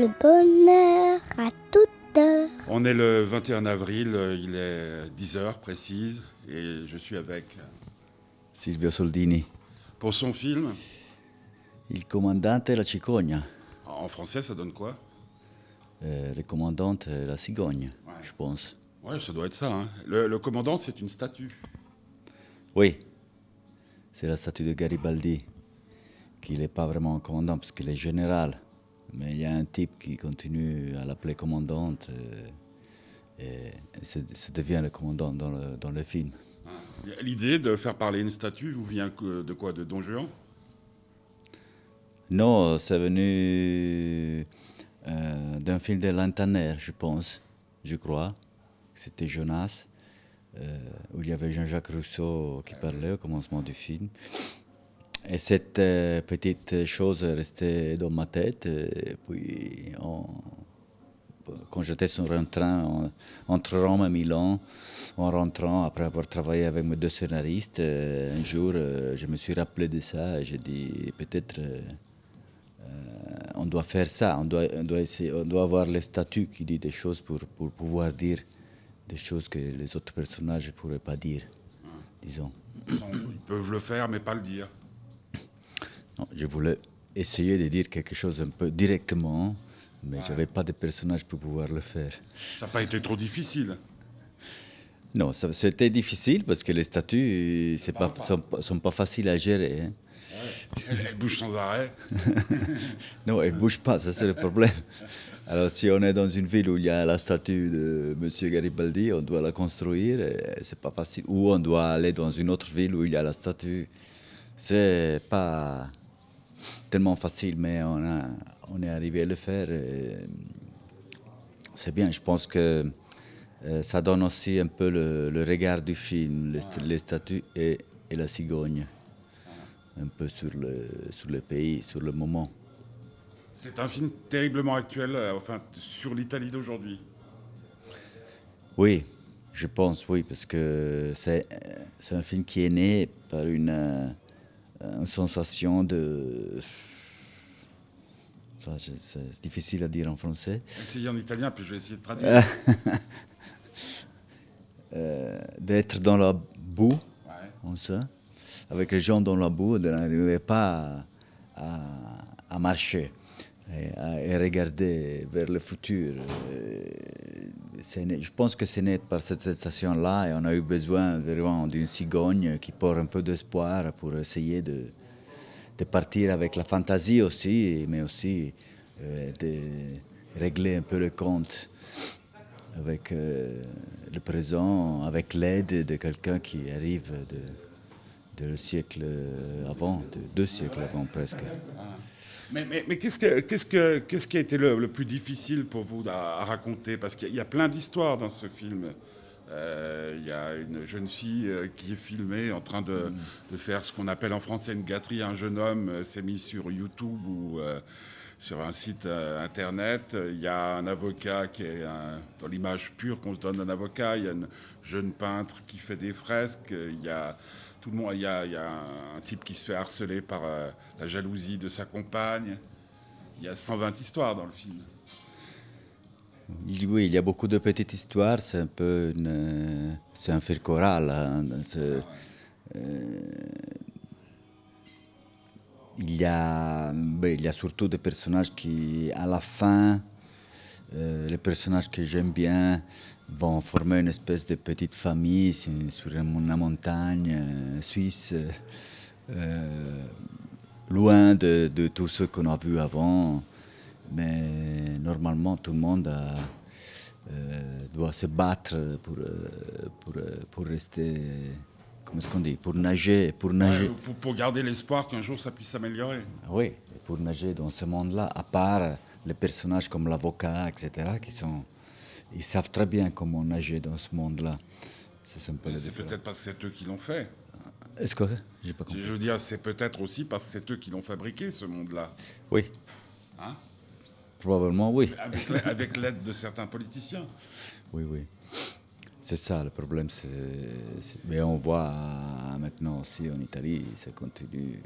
le bonheur à toute heure. On est le 21 avril, euh, il est 10h précise, et je suis avec. Silvio Soldini. Pour son film, Il comandante e la cicogna. en français, ça donne quoi? Euh, le commandante e la cigogne, Ouais. je pense. Ouais, ça doit être ça. hein. Le, le commandant, c'est une statue. Oui, c'est la statue de Garibaldi, qu'il n'est pas vraiment un commandant parce qu'il est général. Mais il y a un type qui continue à l'appeler commandante euh, et, ça devient le commandant dans le, dans le film. L'idée de faire parler une statue vous vient de quoi De Don Juan? Non, c'est venu euh, d'un film de Lantaner, je pense, je crois. C'était Jonas, euh, où il y avait Jean-Jacques Rousseau qui parlait au commencement du film. Et cette euh, petite chose est restée dans ma tête. Et puis, quand j'étais sur un train en- entre Rome et Milan, en rentrant, après avoir travaillé avec mes deux scénaristes, euh, un jour, euh, je me suis rappelé de ça et j'ai dit peut-être. euh, euh, on doit faire ça, on doit, on doit, essayer, on doit avoir les statuts qui disent des choses pour, pour pouvoir dire des choses que les autres personnages ne pourraient pas dire, disons. Ils peuvent le faire, mais pas le dire. Non, je voulais essayer de dire quelque chose un peu directement, mais je n'avais pas de personnage pour pouvoir le faire. Ça n'a pas été trop difficile. Non, c'était difficile parce que les statuts ne pas, sont, pas- sont pas faciles à gérer. hein. Elle, elle bouge sans arrêt. Non, elle ne bouge pas, ça c'est le problème. Alors si on est dans une ville où il y a la statue de M. Garibaldi, on doit la construire, c'est pas facile. Ou on doit aller dans une autre ville où il y a la statue. C'est pas tellement facile, mais on, a, on est arrivé à le faire. C'est bien, je pense que euh, ça donne aussi un peu le, le regard du film, les, st- les statues et, et la cigogne. Un peu sur le, sur le pays, sur le moment. C'est un film terriblement actuel, euh, enfin, sur l'Italie d'aujourd'hui. Oui, je pense, oui, parce que c'est euh, c'est un film qui est né par une, une sensation de... Enfin, c'est difficile à dire en français. Essayez en italien, puis je vais essayer de traduire. Euh, D'être dans la boue, Ouais. on sait, avec les gens dans la boue, de n'arriver pas à, à- à marcher et, regarder vers le futur. Euh, je pense que c'est né par cette sensation-là et on a eu besoin vraiment d'une cigogne qui porte un peu d'espoir pour essayer de, partir avec la fantaisie aussi, mais aussi euh, de régler un peu le compte avec euh, le présent, avec l'aide de quelqu'un qui arrive de, de le siècle avant, de deux siècles avant presque. Mais, mais- mais qu'est-ce, que- qu'est-ce, que- qu'est-ce qui a été le, le plus difficile pour vous à, à raconter? Parce qu'il y a- il y a plein d'histoires dans ce film. Euh, Il y a une jeune fille euh, qui est filmée en train de, de faire ce qu'on appelle en français une gâterie. Un jeune homme euh, s'est mis sur YouTube ou euh, sur un site euh, internet. Il y a un avocat qui est un- dans l'image pure qu'on donne d'un avocat. Il y a une jeune peintre qui fait des fresques. Il y a tout le monde. Il y a, il y a un, type qui se fait harceler par euh, la jalousie de sa compagne. Il y a 120 histoires dans le film. Il- Oui, il y a beaucoup de petites histoires, c'est un peu une, c'est un fil choral. hein, c'est- euh, il, y a, ben, il y a surtout des personnages qui, à la fin, euh, les personnages que j'aime bien vont former une espèce de petite famille sur une montagne euh, suisse, euh, loin de, de tout ce qu'on a vu avant. Mais normalement, tout le monde a, euh, doit se battre pour, euh, pour, euh, pour rester, comment est-ce qu'on dit, pour nager, pour nager. Ouais, pour, pour garder l'espoir qu'un jour ça puisse s'améliorer. Oui, pour nager dans ce monde-là, à part les personnages comme l'avocat, etc., qui sont, ils savent très bien comment nager dans ce monde-là. C'est peut-être parce que c'est eux qui l'ont fait. Est-ce que j'ai pas compris? Je veux dire, c'est peut-être aussi parce que c'est eux qui l'ont fabriqué, ce monde-là. Oui, Hein? Probablement oui. avec l'a- avec l'aide de certains politiciens. Oui, oui. C'est ça le problème. c'est- Mais on voit euh, maintenant aussi en Italie, ça continue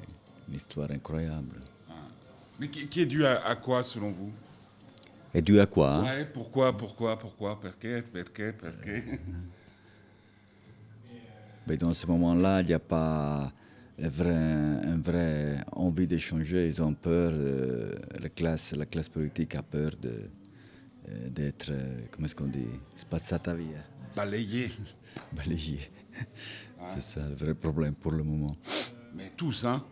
une histoire incroyable. Mais qui, qui est dû à, à quoi, selon vous? Et dû à quoi hein Ouais, pourquoi, pourquoi, pourquoi, perché, perché, perché Mais dans ce moment-là, il n'y a pas un vrai, un vrai envie d'échanger. Ils ont peur, euh, la, classe, la classe politique a peur de, euh, d'être, euh, comment est-ce qu'on dit, spazzata via, Balayer. balayé. C'est ça le vrai problème pour le moment. Mais tous, hein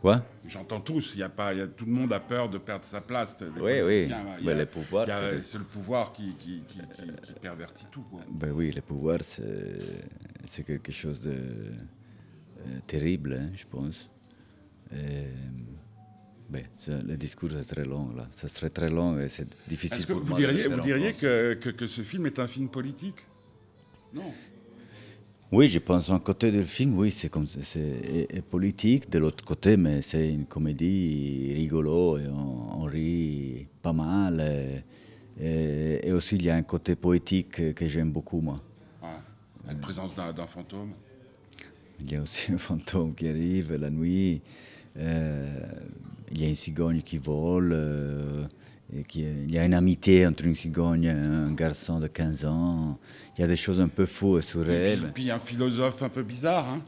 Quoi J'entends tous. Il y a pas, y a, tout le monde a peur de perdre sa place. Oui, oui. a- les pouvoirs, c'est- le pouvoir qui, qui, qui, pervertit tout. Quoi. Ben oui, le pouvoir, c'est, c'est quelque chose de euh, terrible, hein, je pense. Et, ben, ça, le discours est très long, là. Ça serait très long et c'est difficile Est-ce que pour vous moi de le diriez, vous diriez que, que ce film est un film politique? Non. Oui, je pense d'un côté du film, oui, c'est comme c'est, politique, de l'autre côté, mais c'est une comédie rigolo et on, on rit pas mal. Et, aussi, il y a un côté poétique que, j'aime beaucoup, moi. La présence d'un d'un fantôme. Il y a aussi un fantôme qui arrive la nuit. Euh, il y a une cigogne qui vole. euh, et il y a une amitié entre une cigogne et un garçon de 15 ans. Il y a des choses un peu fous et Et puis, surréelles. puis un philosophe un peu bizarre, hein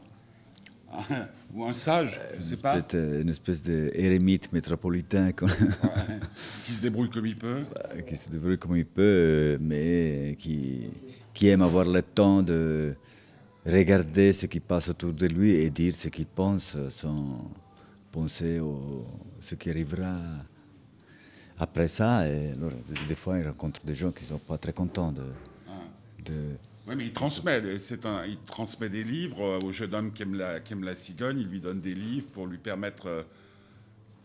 Ou un sage, je sais pas, Peut-être une espèce d'érémite métropolitain Ouais. qui se débrouille comme il peut. qui se débrouille comme il peut, mais qui, qui aime avoir le temps de regarder ce qui passe autour de lui et dire ce qu'il pense sans penser au ce qui arrivera après ça. Et alors, des- fois, il rencontre des gens qui ne sont pas très contents de, de, Oui, mais il transmet, c'est un, il transmet des livres euh, au jeune homme qui aime, la, qui aime la cigogne. Il lui donne des livres pour lui permettre, euh,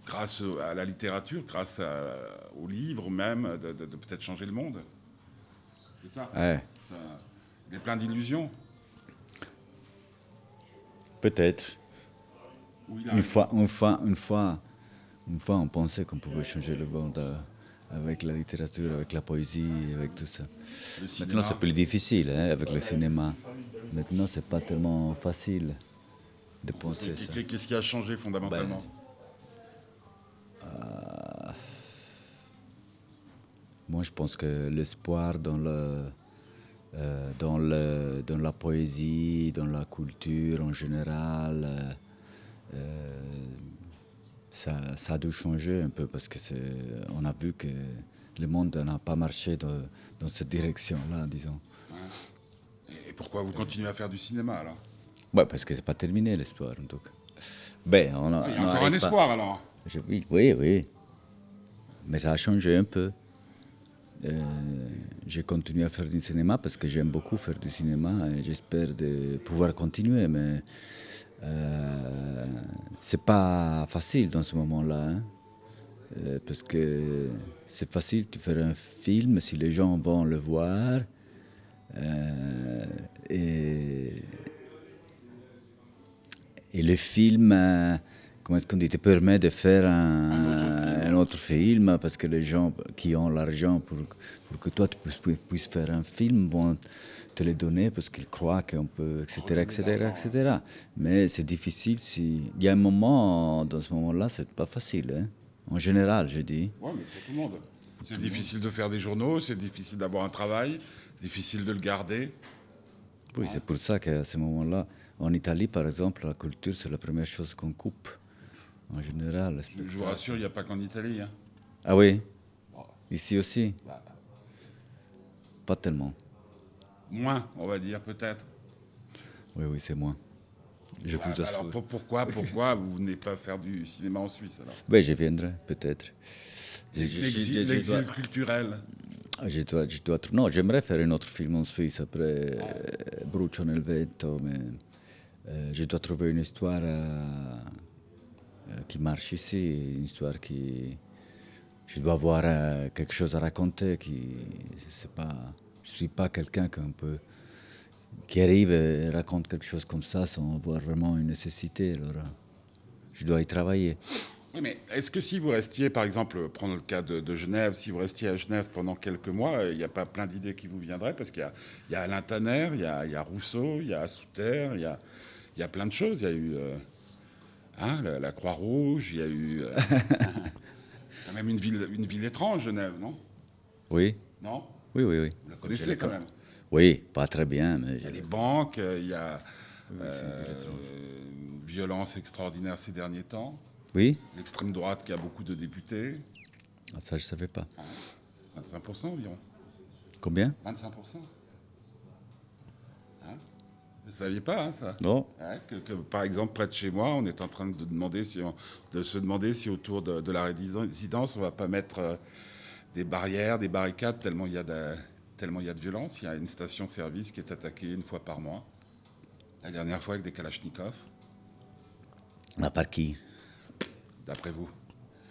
grâce à la littérature, grâce à- aux livres même, de, de- de peut-être changer le monde. C'est ça, Ouais, ça Il est plein d'illusions. peut-être. Une fois, une, fois, une, fois, une fois, on pensait qu'on pouvait changer le monde euh, avec la littérature, avec la poésie, avec tout ça. Maintenant, c'est plus difficile hein, avec le cinéma. Maintenant, c'est pas tellement facile de penser ça. Qu'est- Qu'est-ce qui a changé fondamentalement Moi, je pense que l'espoir dans, le, euh, dans, le, dans la poésie, dans la culture en général, euh, euh, ça, ça a dû changer un peu parce que on a vu que le monde n'a pas marché dans, dans cette direction-là, disons. Et pourquoi vous continuez à faire du cinéma alors? Ouais, parce que c'est pas terminé l'histoire en tout cas. Ben, on a, Ah, Il y on a encore un pas- espoir alors. Je- oui, oui, oui. Mais ça a changé un peu. Euh, j'ai continué à faire du cinéma parce que j'aime beaucoup faire du cinéma et j'espère de pouvoir continuer. Mais euh, c'est pas facile dans ce moment-là. hein. Euh, parce que c'est facile de faire un film si les gens vont le voir. Euh, et, et le film, euh, comment est-ce qu'on dit, te permet de faire un, un autre film parce que les gens qui ont l'argent pour, pour que toi tu puisses, puisses faire un film vont te le donner parce qu'ils croient qu'on peut, etc., etc., etc. Mais c'est difficile si... Il y a un moment, dans ce moment-là, c'est pas facile. hein. En général, je dis. Oui, mais pour tout le monde. C'est difficile de faire des journaux, c'est difficile d'avoir un travail, c'est difficile de le garder. Oui, c'est pour ça qu'à ce moment-là, en Italie, par exemple, la culture, c'est la première chose qu'on coupe. En général. Je, vous rassure, il n'y a pas qu'en Italie. hein. Ah oui? Ici aussi? Bah, Pas tellement. Moins, on va dire, peut-être. Oui, oui, c'est moins. Je Ah, vous alors pour- pourquoi, pourquoi vous venez pas faire du cinéma en Suisse alors? Oui, je viendrai, peut-être. L'exil culturel. Ah, Je dois, je dois non, j'aimerais faire un autre film en Suisse après euh, Brucio nel vento, mais euh, je dois trouver une histoire euh, euh, qui marche ici, une histoire qui... Je dois avoir quelque chose à raconter, qui... C'est pas... Je suis pas quelqu'un peut... qui arrive et raconte quelque chose comme ça sans avoir vraiment une nécessité, alors euh, je dois y travailler. Oui, mais est-ce que si vous restiez, par exemple, prendre le cas de, de Genève, si vous restiez à Genève pendant quelques mois, euh, il n'y a pas plein d'idées qui vous viendraient? Parce qu'il y y a Alain Tanner, il y a, il y a Rousseau, il y a Souter, il y a, il y a plein de choses. Il y a eu euh, hein, la, la Croix-Rouge, il y a eu euh, quand même une ville, une ville étrange, Genève, non? Oui, Non? Oui, oui, oui. Vous la connaissez quand même. Oui, pas très bien, mais Il y a les banques, euh, il y a euh, une violence extraordinaire ces derniers temps. oui. L'extrême droite qui a beaucoup de députés. Ah, ça je savais pas. 25% environ. Combien? 25%. Hein? Vous ne saviez pas, hein, ça? Non. Que, que, par exemple, près de chez moi, on est en train de, demander si on- de se demander si autour de, de la résidence, on va pas mettre euh, des barrières, des barricades, tellement il y a de, tellement il y a de violence. Il y a une station-service qui est attaquée une fois par mois. La dernière fois avec des kalachnikovs, Ah, par qui? D'après vous.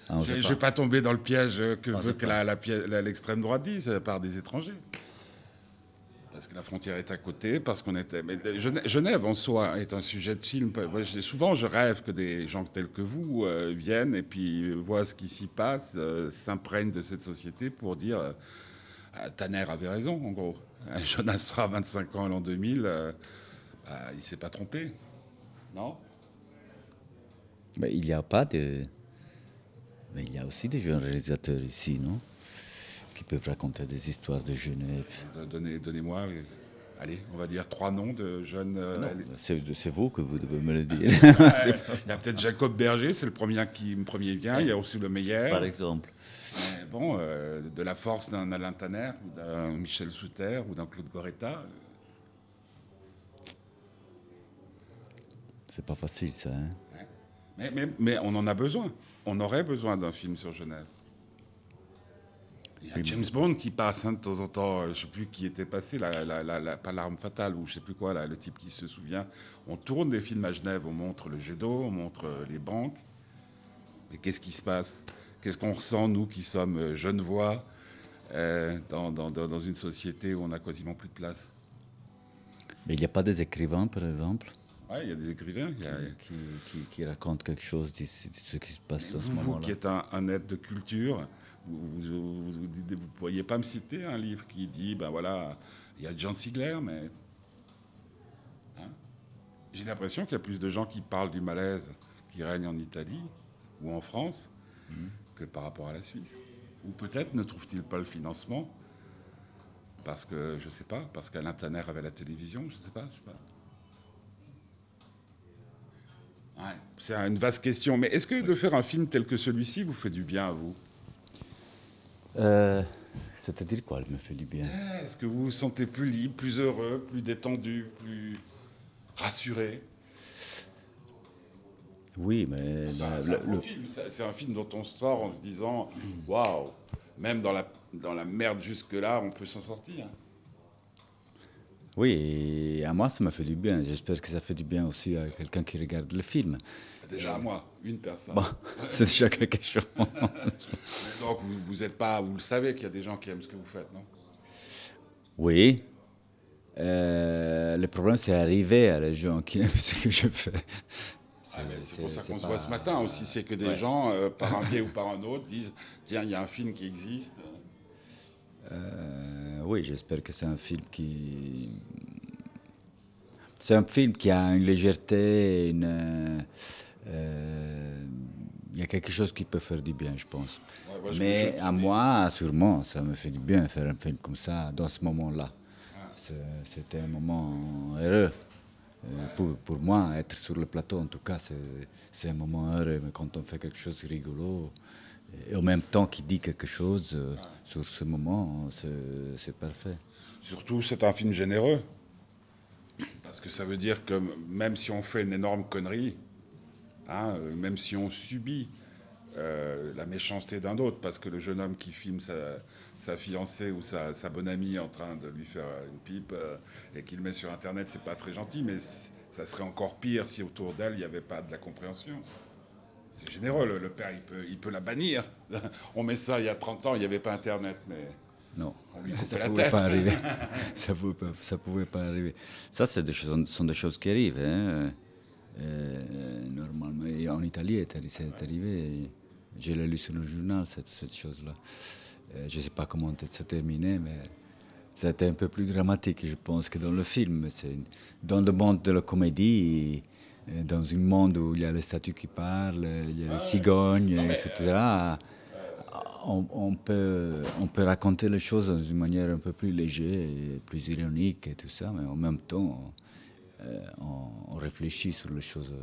Ah, Je ne vais pas tomber dans le piège que veut que l'extrême droite dise par des étrangers. Parce que la frontière est à côté, parce qu'on était. Mais Genève, en soi est un sujet de film. Souvent, je rêve que des gens tels que vous euh, viennent et puis voient ce qui s'y passe, euh, s'imprègnent de cette société pour dire euh, Tanner avait raison, en gros. Euh, Jonas sera 25 ans l'an 2000, euh, bah, il s'est pas trompé. Non? Mais il n'y a pas de. Mais il y a aussi des jeunes réalisateurs ici, non? Peuvent raconter des histoires de Genève. Donnez- Donnez-moi, euh, allez, on va dire trois noms de jeunes. euh, Non, c'est c'est vous que vous devez me le dire. Il y a peut-être Jacob Berger, c'est le premier qui me premier vient. Il y a aussi le meilleur. Par exemple. Mais bon, euh, de la force d'un Alain Tanner ou d'un Michel Souter ou d'un Claude Goretta. C'est pas facile, ça. Hein Mais, mais- mais on en a besoin. On aurait besoin d'un film sur Genève. Il y a James Bond qui passe hein, de temps en temps, euh, je ne sais plus qui était passé, la, la- la- la- pas l'arme fatale ou je ne sais plus quoi, là, le type qui se souvient. On tourne des films à Genève, on montre le jet d'eau, on montre euh, les banques. Mais qu'est-ce qui se passe? Qu'est-ce qu'on ressent, nous qui sommes euh, genevois, euh, dans, dans- une société où on n'a quasiment plus de place? Mais il n'y a pas des écrivains, par exemple, Ouais, il y a des écrivains. a- qui, qui- qui racontent quelque chose de ce qui se passe dans ce moment-là. qui êtes un, un être de culture, vous ne pourriez pas me citer un livre qui dit, ben voilà, il y a John Sigler, mais... Hein? J'ai l'impression qu'il y a plus de gens qui parlent du malaise qui règne en Italie ou en France que par rapport à la Suisse. Ou peut-être ne trouve-t-il pas le financement parce que, je sais pas, parce qu'Alain Tanner avait la télévision, je sais pas, je sais pas. Ouais, c'est une vaste question. Mais est-ce que de faire un film tel que celui-ci vous fait du bien à vous? Euh, C'est-à-dire quoi, elle me fait du bien? Est-ce que vous vous sentez plus libre, plus heureux, plus détendu, plus rassuré? Oui, mais C'est un, c'est le- un un film dont on sort en se disant waouh, même dans la, dans la merde jusque-là, on peut s'en sortir. Oui, et à moi, ça m'a fait du bien. J'espère que ça fait du bien aussi à quelqu'un qui regarde le film. Déjà à moi, une personne. Bon, c'est déjà quelque chose. Donc vous, vous êtes pas, vous le savez qu'il y a des gens qui aiment ce que vous faites, non? Oui. Euh, le problème, c'est arriver à les gens qui aiment ce que je fais. Ah, C'est pour ça qu'on se voit ce matin aussi, c'est que des Ouais. gens, euh, par un biais ou par un autre, disent tiens, il y a un film qui existe. Euh, oui, j'espère que c'est un film qui. C'est un film qui a une légèreté, une. euh, Il y a quelque chose qui peut faire du bien, je pense. Ouais, moi, je- Mais à moi, sûrement, ça me fait du bien faire un film comme ça, dans ce moment-là. C'était un moment heureux. Euh, Pour, pour moi, être sur le plateau, en tout cas, c'est- c'est un moment heureux. Mais quand on fait quelque chose de rigolo, et en même temps qui dit quelque chose euh, sur ce moment, c'est parfait. Surtout, c'est un film généreux. Parce que ça veut dire que même si on fait une énorme connerie, hein, euh, même si on subit euh, la méchanceté d'un autre, parce que le jeune homme qui filme sa, fiancée ou sa, bonne amie en train de lui faire une pipe et qu'il met sur Internet, c'est pas très gentil, mais ça serait encore pire si autour d'elle, il n'y avait pas de la compréhension. C'est généreux, le, le père, il peut, il peut la bannir. On met ça il y a 30 ans, il n'y avait pas Internet, mais... Non, ça la pouvait pas arriver. ça pouvait pas, ça pouvait pas arriver. Ça, c'est des choses, sont des choses qui arrivent. hein. Euh, normalement, en Italie, c'est arri- c'est arrivé. Je l'ai lu sur le journal, cette, cette chose-là. Euh, je ne sais pas comment c'est terminé, mais c'était un peu plus dramatique, je pense, que dans le film. Dans le monde de la comédie, dans un monde où il y a les statues qui parlent, il y a les cigognes, etc. on, peut, on peut raconter les choses d'une manière un peu plus légère et plus ironique et tout ça, mais en même temps, on, réfléchit sur les choses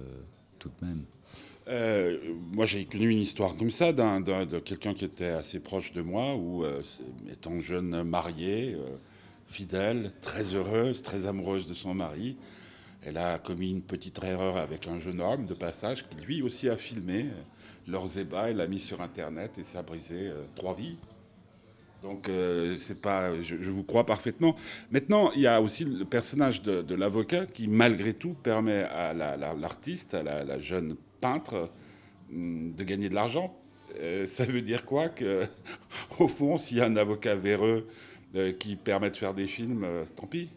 tout de même. moi, j'ai connu une histoire comme ça d'un, de quelqu'un qui était assez proche de moi, où, étant jeune marié, fidèle, très heureuse, très amoureuse de son mari. Elle a commis une petite erreur avec un jeune homme de passage qui lui aussi a filmé leurs ébats et l'a mis sur Internet et ça a brisé euh, trois vies. Donc euh, c'est pas, je, vous crois parfaitement. Maintenant, il y a aussi le personnage de, l'avocat qui, malgré tout, permet à l'artiste, à la, jeune peintre, hum, de gagner de l'argent. Euh, ça veut dire quoi que, au fond, s'il y a un avocat véreux euh, qui permet de faire des films, euh, tant pis.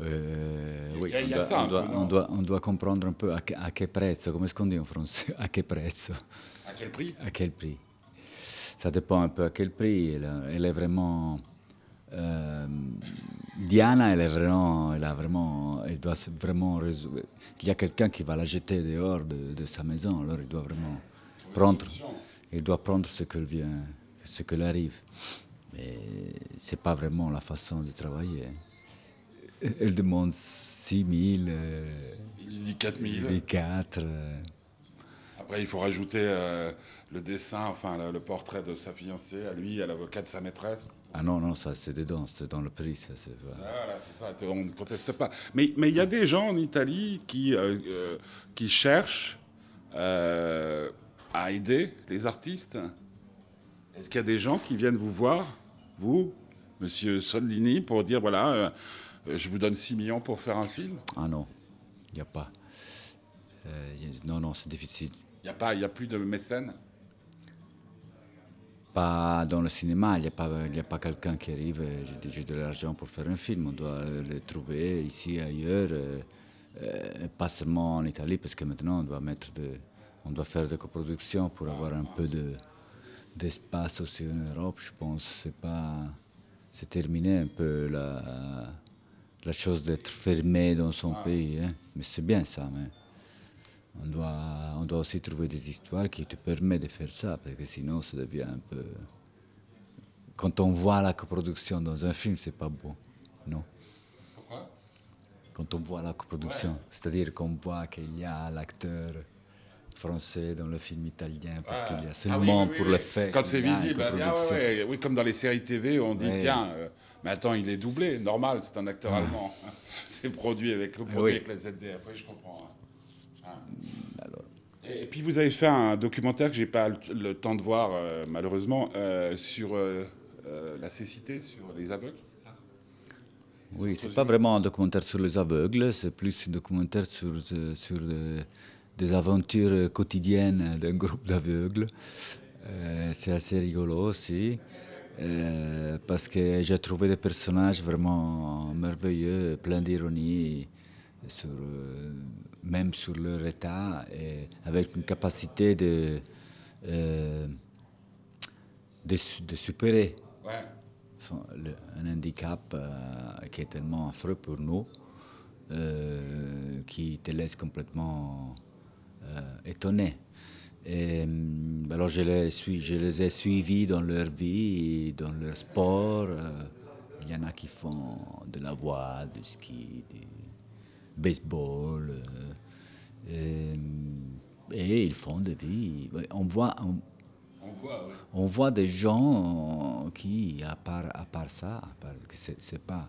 Oui, on, doit, ça, on, doit, on, doit, on, doit, comprendre un peu à, que, à quel prezzo, comment est-ce qu'on dit en français À quel prezzo À quel prix? À quel prix Ça dépend un peu à quel prix. Elle, elle est vraiment. Euh, Diana, elle est vraiment, elle a vraiment, elle doit vraiment résoudre. Il y a quelqu'un qui va la jeter dehors de, de, sa maison, alors il doit vraiment prendre il doit prendre ce que vient, ce que arrive. Mais c'est pas vraiment la façon de travailler. Elle demande 6 000. Euh, il dit 4 000. Il dit 4. Euh. Après, il faut rajouter euh, le dessin, enfin le, portrait de sa fiancée, à lui, à l'avocat de sa maîtresse. Ah non, non, ça c'est dedans, c'est dans le prix. Ça, voilà, c'est ça, on ne conteste pas. Mais il mais y a des gens en Italie qui, qui cherchent à aider les artistes Est-ce qu'il y a des gens qui viennent vous voir, vous, monsieur Soldini, pour dire voilà, je vous donne 6 millions pour faire un film Ah non, il n'y a pas. Euh, non, non, c'est difficile. Il n'y a, pas, a plus de mécènes Pas dans le cinéma, il n'y a pas, a pas quelqu'un qui arrive dis j'ai de l'argent pour faire un film. On doit le trouver ici, ailleurs, euh, pas seulement en Italie, parce que maintenant on doit mettre de on doit faire des coproductions pour avoir un peu d'espace aussi en Europe. Je pense c'est pas c'est terminé un peu la, la chose d'être fermé dans son pays. Hein. Mais c'est bien ça. Mais on doit, on doit aussi trouver des histoires qui te permettent de faire ça, parce que sinon ça devient un peu. Quand on voit la coproduction dans un film, c'est pas beau, non? Pourquoi? Quand on voit la coproduction, c'est-à-dire qu'on voit qu'il y a l'acteur français dans le film italien, parce qu'il y a ah seulement pour le fait. Quand c'est visible, ah oui, comme dans les séries TV, on dit tiens, euh, mais attends, il est doublé, normal, c'est un acteur allemand. c'est produit avec, produit avec la ZD, après je comprends. Hein. Mm, et, puis vous avez fait un documentaire que j'ai pas le, temps de voir, euh, malheureusement, euh, sur la cécité, sur les aveugles, c'est ça? Oui, c'est pas vraiment un documentaire sur les aveugles, c'est plus un documentaire sur, sur des aventures quotidiennes d'un groupe d'aveugles. Euh, c'est assez rigolo aussi. Euh, parce que j'ai trouvé des personnages vraiment merveilleux, pleins d'ironie, sur, euh, même sur leur état, et avec une capacité de, de, supérer un handicap qui est tellement affreux pour nous, qui te laisse complètement euh, étonné. Et, euh, alors je les, suis, je les ai suivis dans leur vie, dans leur sport. Euh, il y en a qui font de la voile, du ski, du baseball. et, ils font des vies. On voit, on, voit, des gens qui, à part, à part ça, c'est pas,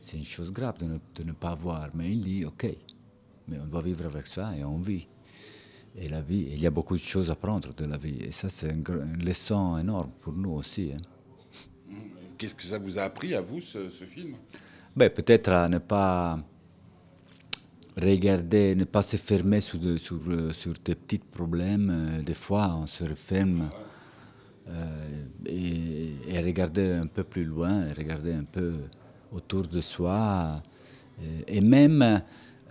c'est une chose grave de ne, de ne, pas voir, mais il dit ok, mais on doit vivre avec ça et on vit. Et la vie, il y a beaucoup de choses à prendre de la vie. Et ça, c'est une, leçon énorme pour nous aussi. Hein. Qu'est-ce que ça vous a appris à vous, ce, film? Ben, Peut-être à ne pas regarder, ne pas se fermer sur, sur, sur des petits problèmes. Euh, des fois, on se referme euh, et, et, regarder un peu plus loin, regarder un peu autour de soi. Et, et même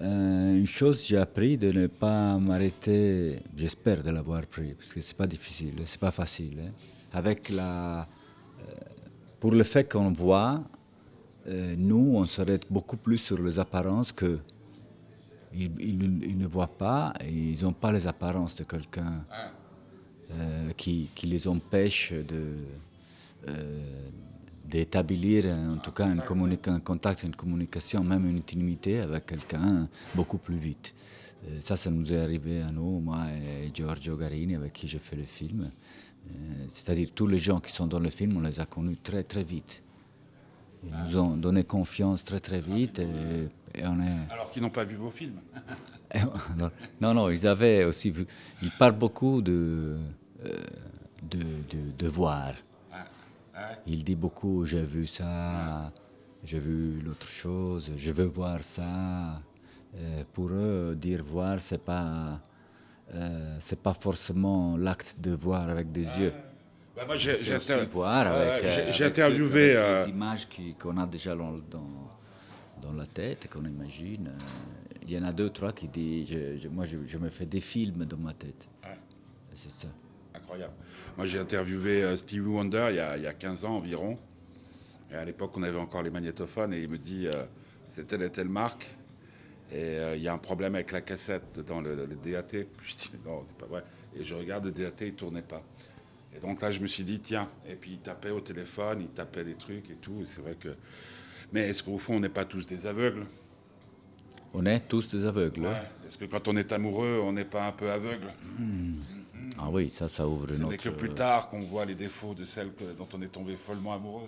euh, une chose, j'ai appris de ne pas m'arrêter, j'espère de l'avoir pris, parce que c'est pas difficile, c'est pas facile. Hein. Avec la, euh, pour le fait qu'on voit, euh, nous, on s'arrête beaucoup plus sur les apparences que ils, ne voient pas, et ils n'ont pas les apparences de quelqu'un qui, qui les empêche de, d'établir en tout cas communica- un contact, une communication, même une intimité avec quelqu'un beaucoup plus vite. Euh, ça, ça nous est arrivé à nous, moi et Giorgio Garini, avec qui j'ai fait le film. Euh, C'est-à-dire tous les gens qui sont dans le film, on les a connus très très vite. Ils nous ont donné confiance très très vite et, et on est... Alors qu'ils n'ont pas vu vos films. Alors, non, non, ils avaient aussi vu. Ils parlent beaucoup de, euh, de, de, de voir. Ah, Il dit beaucoup j'ai vu ça, j'ai vu l'autre chose, je veux voir ça. Euh, pour eux, dire voir, c'est pas. euh, c'est pas forcément l'acte de voir avec des yeux. Bah, moi, j'ai j'ai inter- voir avec, euh, j'ai- avec interviewé. euh, avec les images qui- qu'on a déjà dans, dans, la tête, qu'on imagine. Il y en a deux, trois qui disent je- je- Moi, je, je me fais des films dans ma tête. C'est ça. Incroyable. Moi, j'ai interviewé euh, Stevie Wonder il y, a, il y a 15 ans environ. Et à l'époque, on avait encore les magnétophones et il me dit euh, c'est telle et telle marque. Et euh, il y a un problème avec la cassette dans le, le DAT. Je dis non, c'est pas vrai. Et je regarde le DAT, il tournait pas. Et donc là, je me suis dit tiens. Et puis il tapait au téléphone, il tapait des trucs et tout. C'est vrai que. Mais est-ce qu'au fond, on n'est pas tous des aveugles? On est tous des aveugles. hein. Ouais. Est-ce que quand on est amoureux, on n'est pas un peu aveugle? Ah oui, ça, ça ouvre Ce n'est notre. que plus tard qu'on voit les défauts de celle dont on est tombé follement amoureux.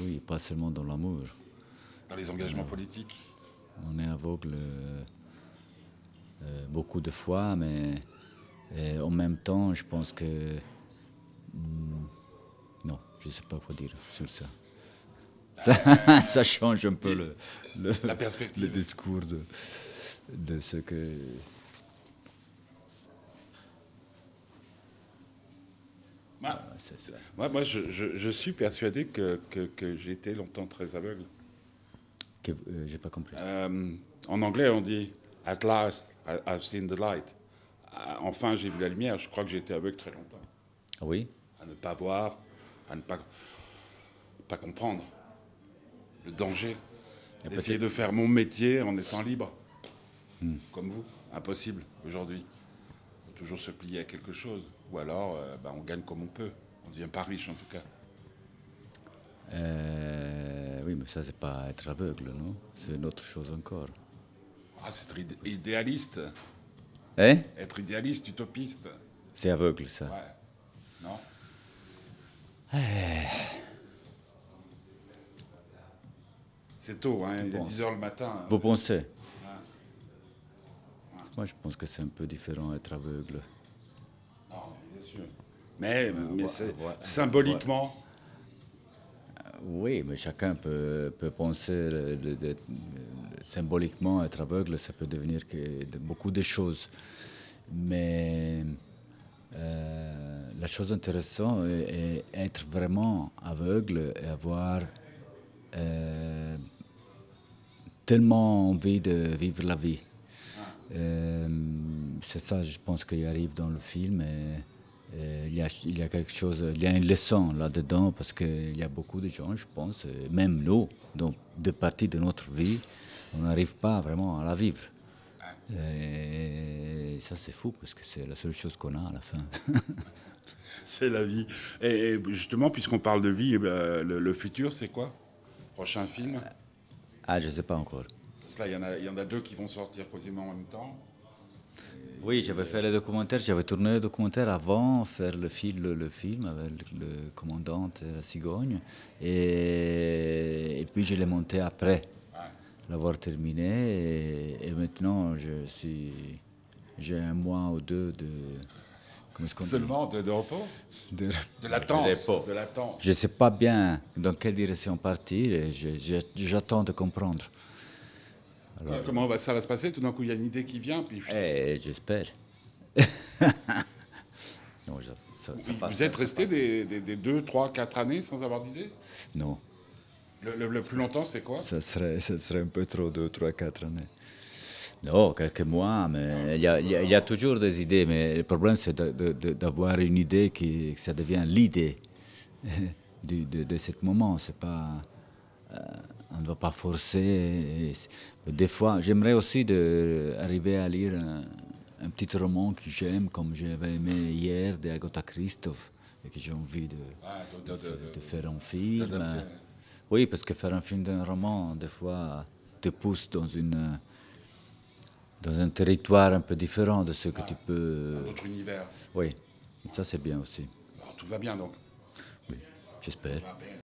Oui, pas seulement dans l'amour. Dans les engagements politiques. On est aveugle euh, euh, beaucoup de fois, mais euh, en même temps, je pense que. hmm, non, je ne sais pas quoi dire sur ça. Ça, ça change un peu le, le, La perspective. le discours de, de ce que. C'est- moi, moi, je, je- je suis persuadé que, que, que j'ai été longtemps très aveugle. euh, j'ai pas compris. Euh, en anglais, on dit At last, I've seen the light. Ah, Enfin, j'ai vu la lumière. Je crois que j'ai été aveugle très longtemps. Ah oui? À ne pas voir, à ne pas, pas comprendre le danger d'essayer de faire mon métier en étant libre. Comme vous. Impossible aujourd'hui. Faut toujours se plier à quelque chose. Ou alors, euh, bah, on gagne comme on peut. On ne devient pas riche en tout cas. Euh, Oui, mais ça, c'est pas être aveugle, non? C'est une autre chose encore. Ah, c'est être idé- idéaliste. Hein? Être idéaliste, utopiste. C'est aveugle, ça. Ouais. Non? C'est tôt, hein, il est penses? 10h le matin. Vous pensez? Moi, je pense que c'est un peu différent être aveugle. Non, bien sûr. Mais, ouais, symboliquement, Oui, mais chacun peut, peut penser le- le- le- le- symboliquement être aveugle, ça peut devenir que de- beaucoup de choses. Mais euh, la chose intéressante est, est être vraiment aveugle et avoir euh, tellement envie de vivre la vie. Euh, c'est ça, je pense, qui arrive dans le film. Et il, y a, il y a quelque chose, il y a une leçon là-dedans parce qu'il y a beaucoup de gens, je pense, et même nous, dans deux parties de notre vie, on n'arrive pas vraiment à la vivre. Et ça, c'est fou parce que c'est la seule chose qu'on a à la fin. c'est la vie. Et, justement, puisqu'on parle de vie, le, le futur, c'est quoi? Prochain film? Ah, je ne sais pas encore. Parce que là, il y, en a, il y en a deux qui vont sortir quasiment en même temps. Oui, j'avais fait le documentaire, j'avais tourné le documentaire avant faire le, fil, le, le film avec le, le commandant et la cigogne. Et, et puis je l'ai monté après Ouais. l'avoir terminé. Et, et maintenant, je suis, j'ai un mois ou deux de. Comment dit? Seulement de, de repos? De, repos. De latence. Je ne sais pas bien dans quelle direction partir et j'attends de comprendre. Alors, Ouais, Comment va, ça va se passer Tout d'un coup, il y a une idée qui vient, puis eh, j'espère. non, je- ça- ça vous, passe, vous êtes resté des, des, des deux, trois, quatre années sans avoir d'idée Non, le, le- le plus longtemps, c'est quoi ça serait, ça serait un peu trop, deux, trois, quatre années. Non, quelques mois, mais il y, a- il y a- il y a toujours des idées, mais le problème c'est de- de- de- d'avoir une idée qui que ça devient l'idée du- de, de ce moment. C'est pas, euh, on ne va pas forcer. et- et- des fois, j'aimerais aussi de, arriver à lire un, un petit roman que j'aime, comme j'avais aimé hier, de Agatha Christophe, et que j'ai envie de, Ah, de- de- de- de faire un film. Oui, parce que faire un film d'un roman, des fois, te pousse dans une dans un territoire un peu différent de ce que tu peux. un autre univers. Oui, ça c'est bien aussi. Alors, tout va bien donc. Oui, j'espère. Ah, ben,